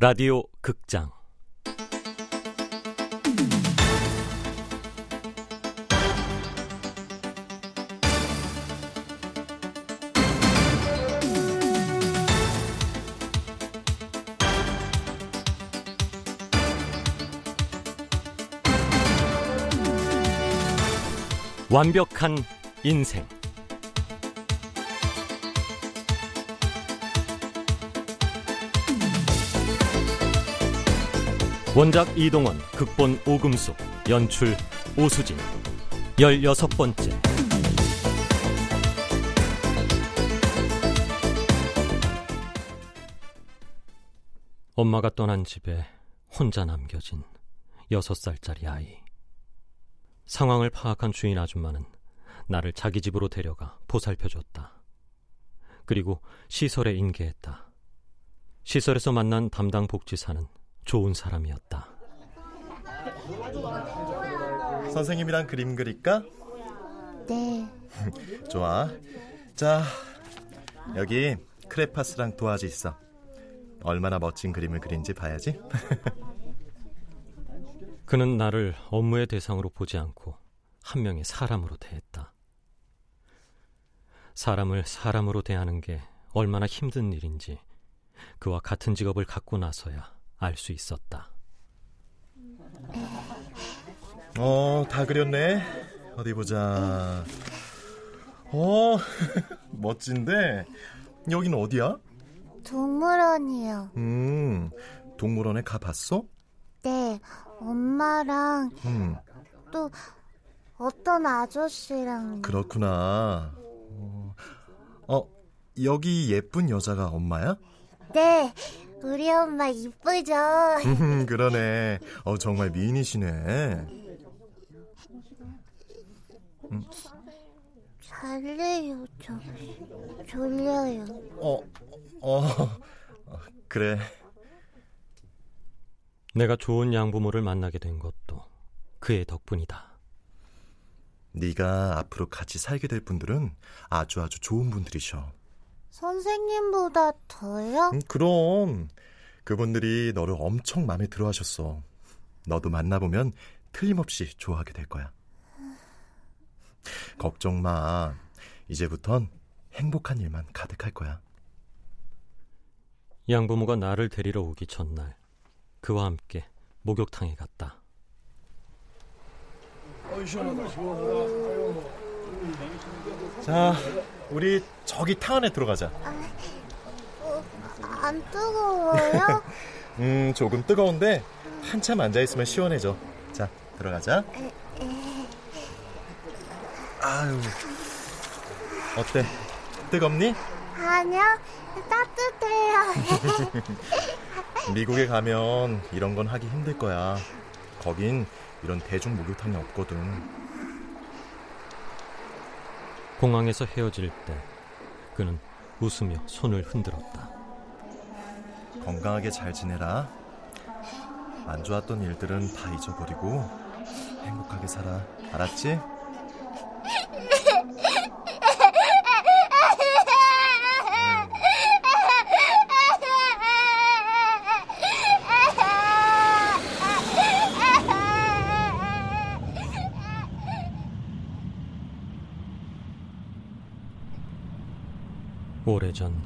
라디오 극장. 완벽한 인생 원작 이동원, 극본 오금숙, 연출 오수진. 열여섯 번째. 엄마가 떠난 집에 혼자 남겨진 여섯 살짜리 아이. 상황을 파악한 주인 아줌마는 나를 자기 집으로 데려가 보살펴줬다. 그리고 시설에 인계했다. 시설에서 만난 담당 복지사는 좋은 사람이었다. 선생님이랑 그림 그릴까? 네. 좋아. 자, 여기 크레파스랑 도화지 있어. 얼마나 멋진 그림을 그린지 봐야지. 그는 나를 업무의 대상으로 보지 않고 한 명의 사람으로 대했다. 사람을 사람으로 대하는 게 얼마나 힘든 일인지 그와 같은 직업을 갖고 나서야 알 수 있었다. 어, 다 그렸네. 어디 보자. 어, 멋진데. 여기는 어디야? 동물원이요. 음, 동물원에 가봤어? 네, 엄마랑 음. 또 어떤 아저씨랑. 그렇구나. 어, 어, 여기 예쁜 여자가 엄마야? 네, 우리 엄마 이쁘죠? 음, 그러네. 어, 정말 미인이시네. 음. 잘래요, 저. 졸려요. 어, 어, 그래. 내가 좋은 양부모를 만나게 된 것도 그의 덕분이다. 네가 앞으로 같이 살게 될 분들은 아주 아주 좋은 분들이셔. 선생님보다 더요? 음, 그럼 그분들이 너를 엄청 마음에 들어 하셨어. 너도 만나보면 틀림없이 좋아하게 될 거야. 걱정 마. 이제부턴 행복한 일만 가득할 거야. 양부모가 나를 데리러 오기 전날 그와 함께 목욕탕에 갔다. 자, 우리 저기 탕 안에 들어가자. 아, 어, 안 뜨거워요? 음, 조금 뜨거운데 한참 앉아 있으면 시원해져. 자, 들어가자. 아유, 어때? 뜨겁니? 아니요, 따뜻해요. 미국에 가면 이런 건 하기 힘들 거야. 거긴 이런 대중 목욕탕이 없거든. 공항에서 헤어질 때 그는 웃으며 손을 흔들었다. 건강하게 잘 지내라. 안 좋았던 일들은 다 잊어버리고 행복하게 살아. 알았지? 오래전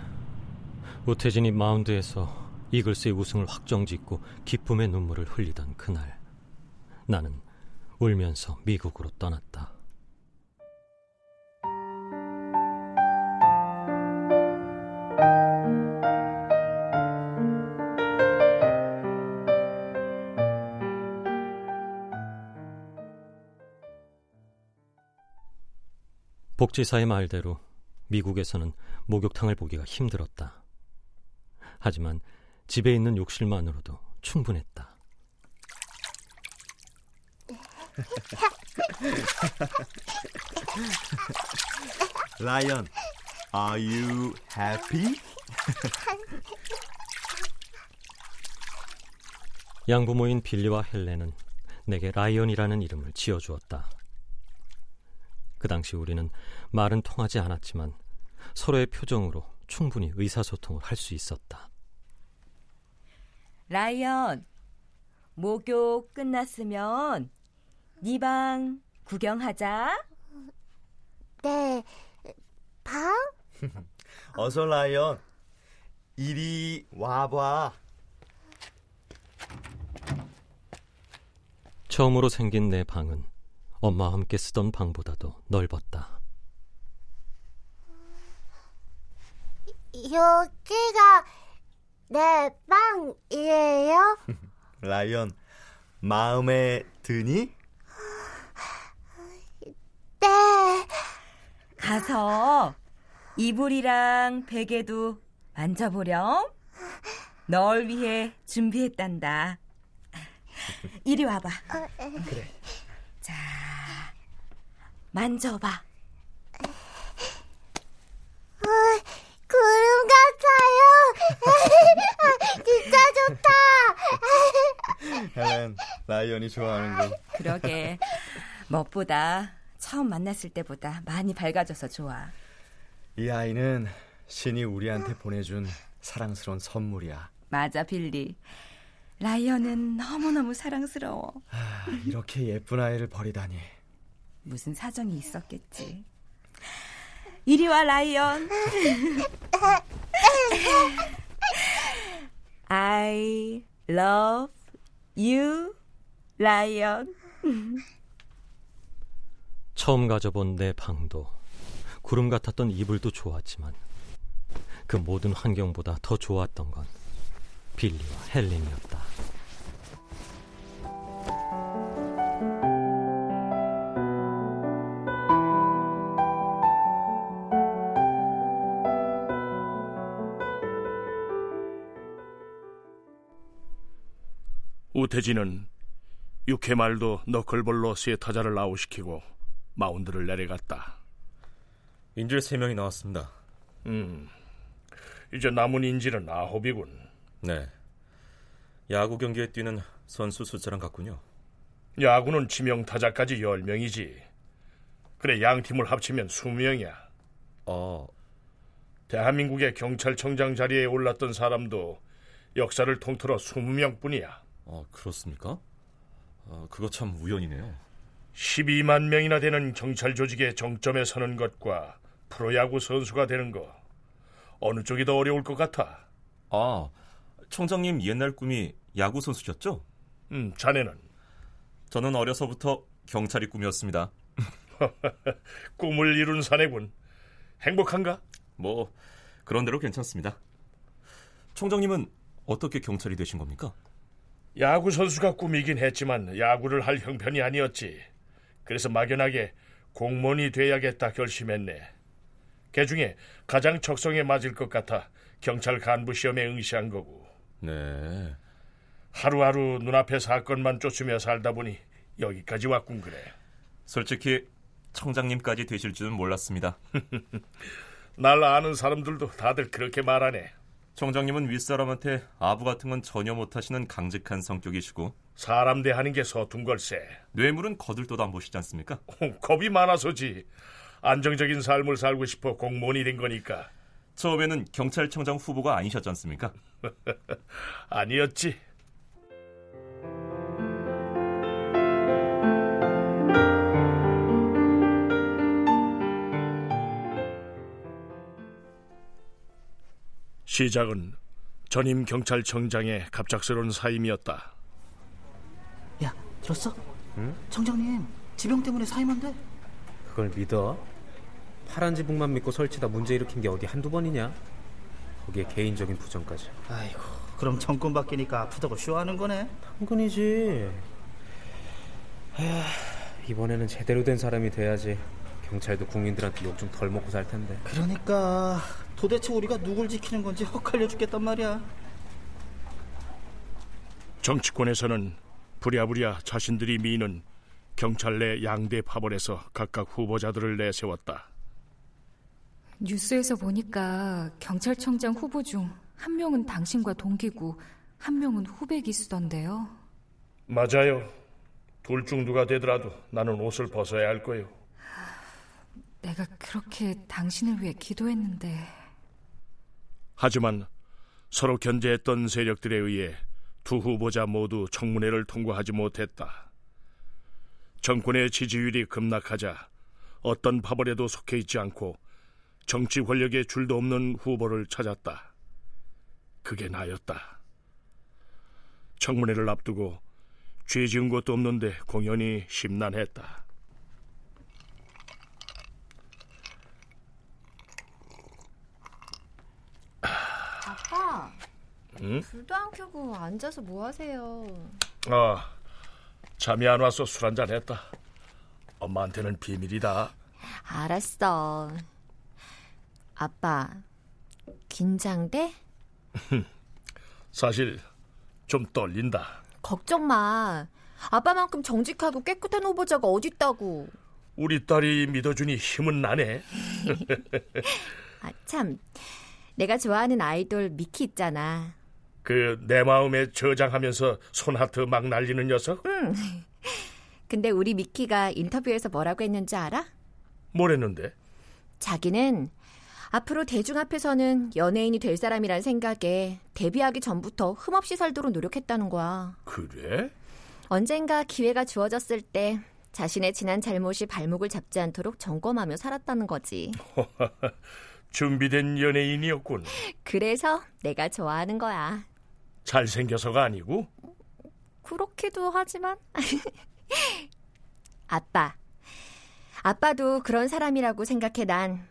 우태진이 마운드에서 이글스의 우승을 확정짓고 기쁨의 눈물을 흘리던 그날 나는 울면서 미국으로 떠났다. 복지사의 말대로 미국에서는 목욕탕을 보기가 힘들었다. 하지만 집에 있는 욕실만으로도 충분했다. 라이언, are you happy? 양부모인 빌리와 헬렌은 내게 라이언이라는 이름을 지어주었다. 그 당시 우리는 말은 통하지 않았지만 서로의 표정으로 충분히 의사소통을 할 수 있었다. 라이언, 목욕 끝났으면 네 방 구경하자. 네, 방? 어서 라이언. 이리 와봐. 처음으로 생긴 내 방은 엄마와 함께 쓰던 방보다도 넓었다. 여기가 내 방이에요? 라이언, 마음에 드니? 네. 가서 이불이랑 베개도 만져보렴. 널 위해 준비했단다. 이리 와봐. 그래. 자, 만져봐. 어, 구름 같아요. 진짜 좋다. 헬렌, 라이언이 좋아하는군. 그러게. 무엇보다 처음 만났을 때보다 많이 밝아져서 좋아. 이 아이는 신이 우리한테 보내준 사랑스러운 선물이야. 맞아, 빌리. 라이언은 너무너무 사랑스러워. 아, 이렇게 예쁜 아이를 버리다니. 무슨 사정이 있었겠지. 이리 와, 라이언. I love you, 라이언. 처음 가져본 내 방도 구름 같았던 이불도 좋았지만 그 모든 환경보다 더 좋았던 건 빌리와 헬렌이었다. 우태진은 6회 말도 너클볼로 세 타자를 아웃시키고 마운드를 내려갔다. 인질 3명이 나왔습니다. 음, 이제 남은 인질은 아홉이군. 네. 야구 경기에 뛰는 선수 숫자랑 같군요. 야구는 지명 타자까지 10명이지. 그래 양 팀을 합치면 20명이야. 어, 대한민국의 경찰청장 자리에 올랐던 사람도 역사를 통틀어 20명뿐이야. 어 그렇습니까? 어, 그거 참 우연이네요. 12만 명이나 되는 경찰 조직의 정점에 서는 것과 프로야구 선수가 되는 거 어느 쪽이 더 어려울 것 같아? 아, 총장님 옛날 꿈이 야구 선수셨죠? 음, 자네는 저는 어려서부터 경찰이 꿈이었습니다. 꿈을 이룬 사내군. 행복한가? 뭐 그런 대로 괜찮습니다. 총장님은 어떻게 경찰이 되신 겁니까? 야구 선수가 꿈이긴 했지만 야구를 할 형편이 아니었지. 그래서 막연하게 공무원이 돼야겠다 결심했네. 그 중에 가장 적성에 맞을 것 같아 경찰 간부 시험에 응시한 거고. 네. 하루하루 눈앞의 사건만 쫓으며 살다 보니 여기까지 왔군 그래. 솔직히 청장님까지 되실 줄은 몰랐습니다. 날 아는 사람들도 다들 그렇게 말하네. 청장님은 윗사람한테 아부 같은 건 전혀 못하시는 강직한 성격이시고 사람 대하는 게 서툰 걸세. 뇌물은 거들떠도 안 보시지 않습니까? 겁이 많아서지. 안정적인 삶을 살고 싶어 공무원이 된 거니까. 처음에는 경찰청장 후보가 아니셨지 않습니까? 아니었지. 시작은 전임 경찰청장의 갑작스러운 사임이었다. 야, 들었어? 청장님, 지병 때문에 사임한대. 그걸 믿어? 파란 지붕만 믿고 설치다 문제 일으킨 게 어디 한두 번이냐? 거기에 개인적인 부정까지. 아이고, 그럼 정권 바뀌니까 아프다고 쇼하는 거네. 당근이지. 하, 이번에는 제대로 된 사람이 돼야지. 경찰도 국민들한테 욕 좀 덜 먹고 살 텐데. 그러니까 도대체 우리가 누굴 지키는 건지 헛갈려 죽겠단 말이야. 정치권에서는 부랴부랴 자신들이 미는 경찰 내 양대 파벌에서 각각 후보자들을 내세웠다. 뉴스에서 보니까 경찰청장 후보 중 한 명은 당신과 동기고 한 명은 후배 기수던데요. 맞아요. 둘 중 누가 되더라도 나는 옷을 벗어야 할 거요. 내가 그렇게 당신을 위해 기도했는데 하지만 서로 견제했던 세력들에 의해 두 후보자 모두 청문회를 통과하지 못했다. 정권의 지지율이 급락하자 어떤 파벌에도 속해 있지 않고 정치 권력에 줄도 없는 후보를 찾았다. 그게 나였다. 청문회를 앞두고 죄 지은 것도 없는데 공연히 심란했다. 아빠, 응? 불도 안 켜고 앉아서 뭐 하세요? 아, 잠이 안 와서 술 한잔 했다. 엄마한테는 비밀이다. 알았어. 아빠, 긴장돼? 사실 좀 떨린다. 걱정 마. 아빠만큼 정직하고 깨끗한 후보자가 어딨다고. 우리 딸이 믿어주니 힘은 나네. 아, 참. 내가 좋아하는 아이돌 미키 있잖아. 그 내 마음에 저장하면서 손하트 막 날리는 녀석? 응. 근데 우리 미키가 인터뷰에서 뭐라고 했는지 알아? 뭐랬는데? 자기는 앞으로 대중 앞에서는 연예인이 될 사람이란 생각에 데뷔하기 전부터 흠없이 살도록 노력했다는 거야. 그래? 언젠가 기회가 주어졌을 때 자신의 지난 잘못이 발목을 잡지 않도록 점검하며 살았다는 거지. 준비된 연예인이었군. 그래서 내가 좋아하는 거야. 잘생겨서가 아니고? 그렇기도 하지만. 아빠. 아빠도 그런 사람이라고 생각해 난.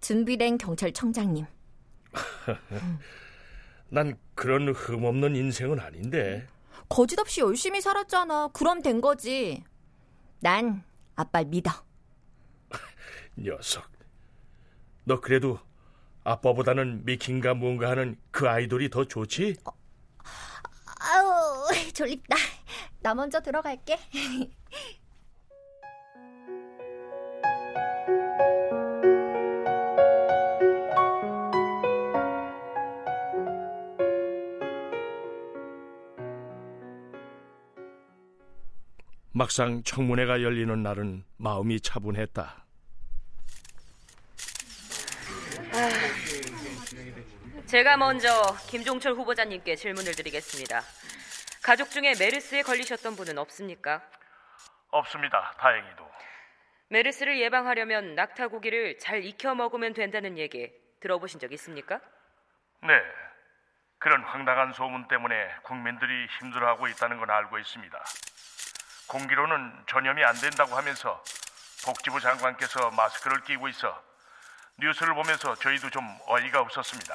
준비된 경찰청장님. 난 그런 흠없는 인생은 아닌데. 거짓 없이 열심히 살았잖아. 그럼 된 거지. 난 아빠 믿어. 녀석. 너 그래도 아빠보다는 미킹가 뭔가 하는 그 아이돌이 더 좋지? 아우, 졸립다. 나 먼저 들어갈게. 막상 청문회가 열리는 날은 마음이 차분했다. 제가 먼저 김종철 후보자님께 질문을 드리겠습니다. 가족 중에 메르스에 걸리셨던 분은 없습니까? 없습니다. 다행히도. 메르스를 예방하려면 낙타 고기를 잘 익혀 먹으면 된다는 얘기 들어보신 적 있습니까? 네. 그런 황당한 소문 때문에 국민들이 힘들어하고 있다는 건 알고 있습니다. 공기로는 전염이 안 된다고 하면서 복지부 장관께서 마스크를 끼고 있어 뉴스를 보면서 저희도 좀 어이가 없었습니다.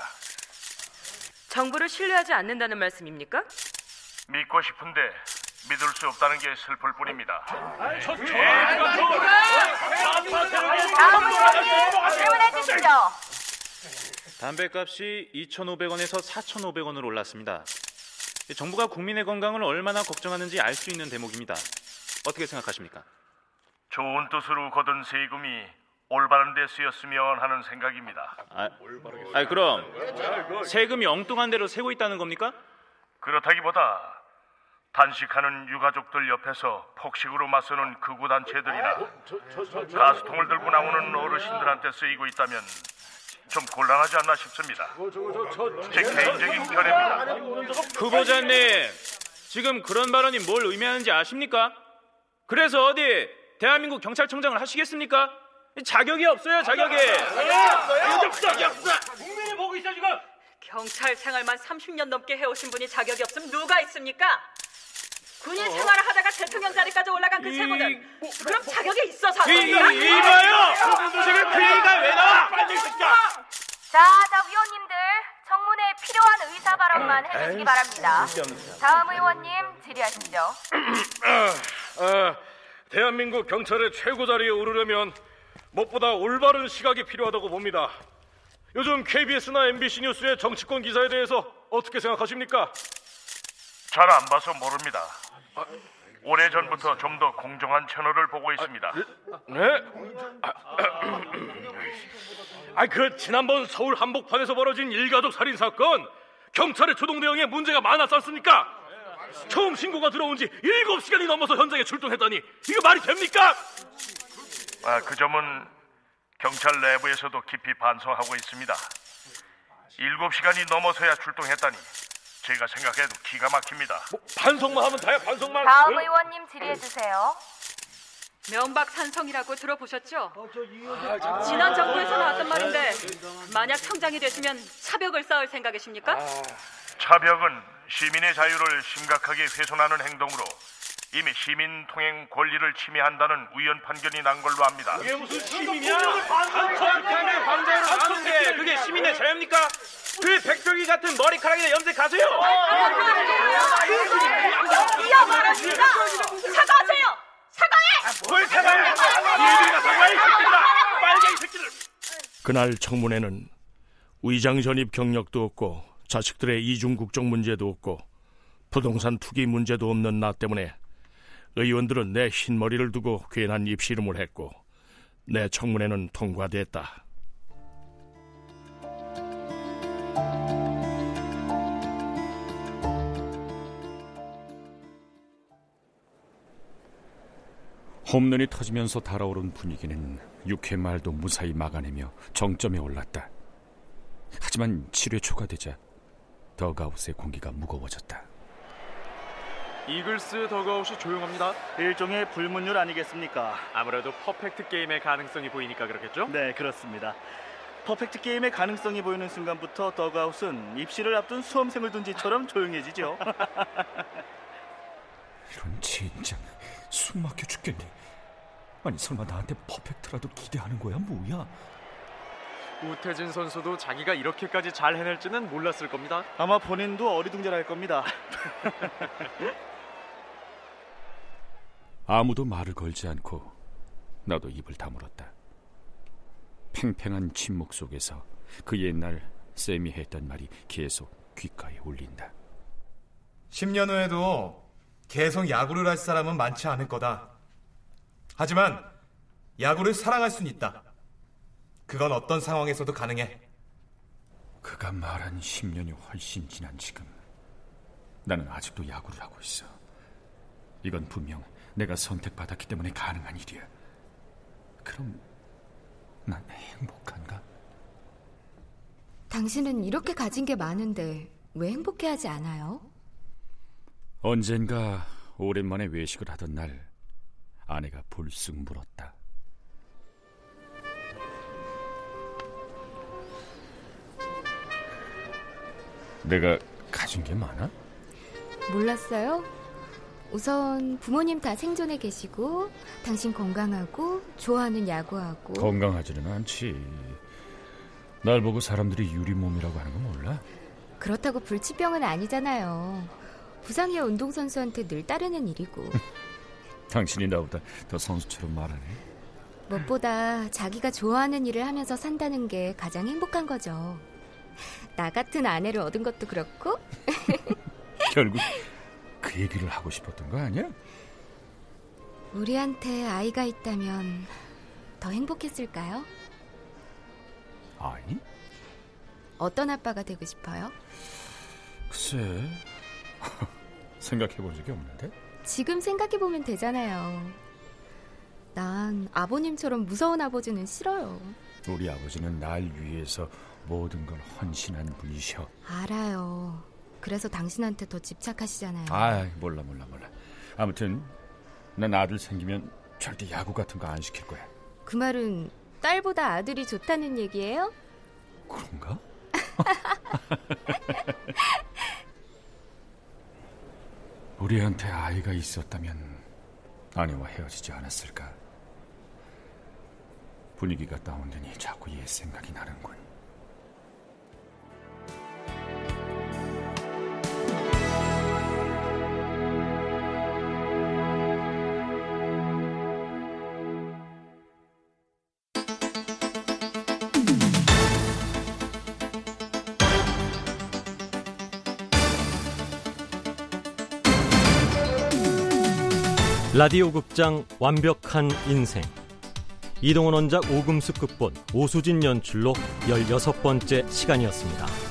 정부를 신뢰하지 않는다는 말씀입니까? 믿고 싶은데 믿을 수 없다는 게 슬플 뿐입니다. 다음으로 질문해 주시죠. 담배값이 2,500원에서 4,500원으로 올랐습니다. 정부가 국민의 건강을 얼마나 걱정하는지 알 수 있는 대목입니다. 어떻게 생각하십니까? 좋은 뜻으로 거둔 세금이 올바른 데 쓰였으면 하는 생각입니다. 아, 아 그럼 세금이 엉뚱한 대로 세고 있다는 겁니까? 그렇다기보다 단식하는 유가족들 옆에서 폭식으로 맞서는 극우 단체들이나 가스통을 들고 나오는 어르신들한테 쓰이고 있다면 좀 곤란하지 않나 싶습니다. 제 개인적인 견해입니다. 후보자님, 지금 그런 발언이 뭘 의미하는지 아십니까? 그래서 어디 대한민국 경찰청장을 하시겠습니까? 자격이 없어요, 자격이. 역사, 역사. 국민이 보고 있어 지금. 경찰 생활만 30년 넘게 해오신 분이 자격이 없으면 누가 있습니까? 군인 생활을 하다가 대통령 자리까지 올라간 그 세분은 그럼 자격이 있어서 이, 이, 이봐요! 지금 그 얘기가 왜 나와? 자, 자 위원님들 청문회에 필요한 의사 발언만 해주시기 바랍니다. 다음 의원님 질의하시죠. 아, 대한민국 경찰의 최고 자리에 오르려면 무엇보다 올바른 시각이 필요하다고 봅니다. 요즘 KBS나 MBC 뉴스의 정치권 기사에 대해서 어떻게 생각하십니까? 잘 안 봐서 모릅니다. 오래 전부터 좀 더 공정한 채널을 보고 있습니다. 네? 아, 그 지난번 서울 한복판에서 벌어진 일가족 살인 사건 경찰의 초동 대응에 문제가 많았지 않습니까? 처음 신고가 들어온 지 7시간이 넘어서 현장에 출동했다니 이거 말이 됩니까? 아, 그 점은 경찰 내부에서도 깊이 반성하고 있습니다. 7시간이 넘어서야 출동했다니 제가 생각해도 기가 막힙니다. 뭐, 반성만 하면 다야 반성만. 다음 의원님 질의해 주세요. 명박산성이라고 들어보셨죠? 지난 정부에서 나왔던 말인데 만약 청장이 되시면 차벽을 쌓을 생각이십니까? 차벽은 시민의 자유를 심각하게 훼손하는 행동으로 이미 시민 통행 권리를 침해한다는 의원 판결이 난 걸로 압니다. 그게 무슨 시민이야? 한척하면 방자를 하는 게 그게 시민의 자유입니까? 그 백조기 같은 머리카락이나 염색하세요. 이어 말합니다. 사과하세요. 사과해. 뭘 사과해? 얘들이가 사과해 이 새끼들아. 빨개 이 새끼들. 그날 청문회는 위장 전입 경력도 없고 자식들의 이중 국적 문제도 없고 부동산 투기 문제도 없는 나 때문에 의원들은 내 흰머리를 두고 괜한 입씨름을 했고 내 청문회는 통과됐다. 홈런이 터지면서 달아오른 분위기는 6회 말도 무사히 막아내며 정점에 올랐다. 하지만 7회 초가 되자 더가웃의 공기가 무거워졌다. 이글스 더그아웃이 조용합니다. 일종의 불문율 아니겠습니까? 아무래도 퍼펙트 게임의 가능성이 보이니까 그렇겠죠? 네, 그렇습니다. 퍼펙트 게임의 가능성이 보이는 순간부터 더그아웃은 입시를 앞둔 수험생을 둔 지처럼 조용해지죠. 이런 진짜 숨 막혀 죽겠네. 아니 설마 나한테 퍼펙트라도 기대하는 거야 뭐야? 우태진 선수도 자기가 이렇게까지 잘 해낼지는 몰랐을 겁니다. 아마 본인도 어리둥절할 겁니다. 아무도 말을 걸지 않고 나도 입을 다물었다. 팽팽한 침묵 속에서 그 옛날 쌤이 했던 말이 계속 귓가에 울린다. 10년 후에도 계속 야구를 할 사람은 많지 않을 거다. 하지만 야구를 사랑할 수는 있다. 그건 어떤 상황에서도 가능해. 그가 말한 10년이 훨씬 지난 지금 나는 아직도 야구를 하고 있어. 이건 분명 내가 선택받았기 때문에 가능한 일이야. 그럼 난 행복한가? 당신은 이렇게 가진 게 많은데 왜 행복해하지 않아요? 언젠가 오랜만에 외식을 하던 날 아내가 불쑥 물었다. 내가 가진 게 많아? 몰랐어요? 우선 부모님 다 생존해 계시고 당신 건강하고 좋아하는 야구하고 건강하지는 않지. 날 보고 사람들이 유리몸이라고 하는 거 몰라? 그렇다고 불치병은 아니잖아요. 부상이야 운동선수한테 늘 따르는 일이고 당신이 나보다 더 선수처럼 말하네. 무엇보다 자기가 좋아하는 일을 하면서 산다는 게 가장 행복한 거죠. 나 같은 아내를 얻은 것도 그렇고 결국 그 얘기를 하고 싶었던 거 아니야? 우리한테 아이가 있다면 더 행복했을까요? 아니? 어떤 아빠가 되고 싶어요? 글쎄 생각해 본 적이 없는데 지금 생각해 보면 되잖아요. 난 아버님처럼 무서운 아버지는 싫어요. 우리 아버지는 날 위해서 모든 걸 헌신한 분이셔. 알아요. 그래서 당신한테 더 집착하시잖아요. 아, 몰라 몰라 몰라. 아무튼 난 아들 생기면 절대 야구 같은 거 안 시킬 거야. 그 말은 딸보다 아들이 좋다는 얘기예요? 그런가? 우리한테 아이가 있었다면 아내와 헤어지지 않았을까? 분위기가 다운되니 자꾸 옛 생각이 나는군. 라디오 극장 완벽한 인생 이동원 원작 오금숙 극본 오수진 연출로 16번째 시간이었습니다.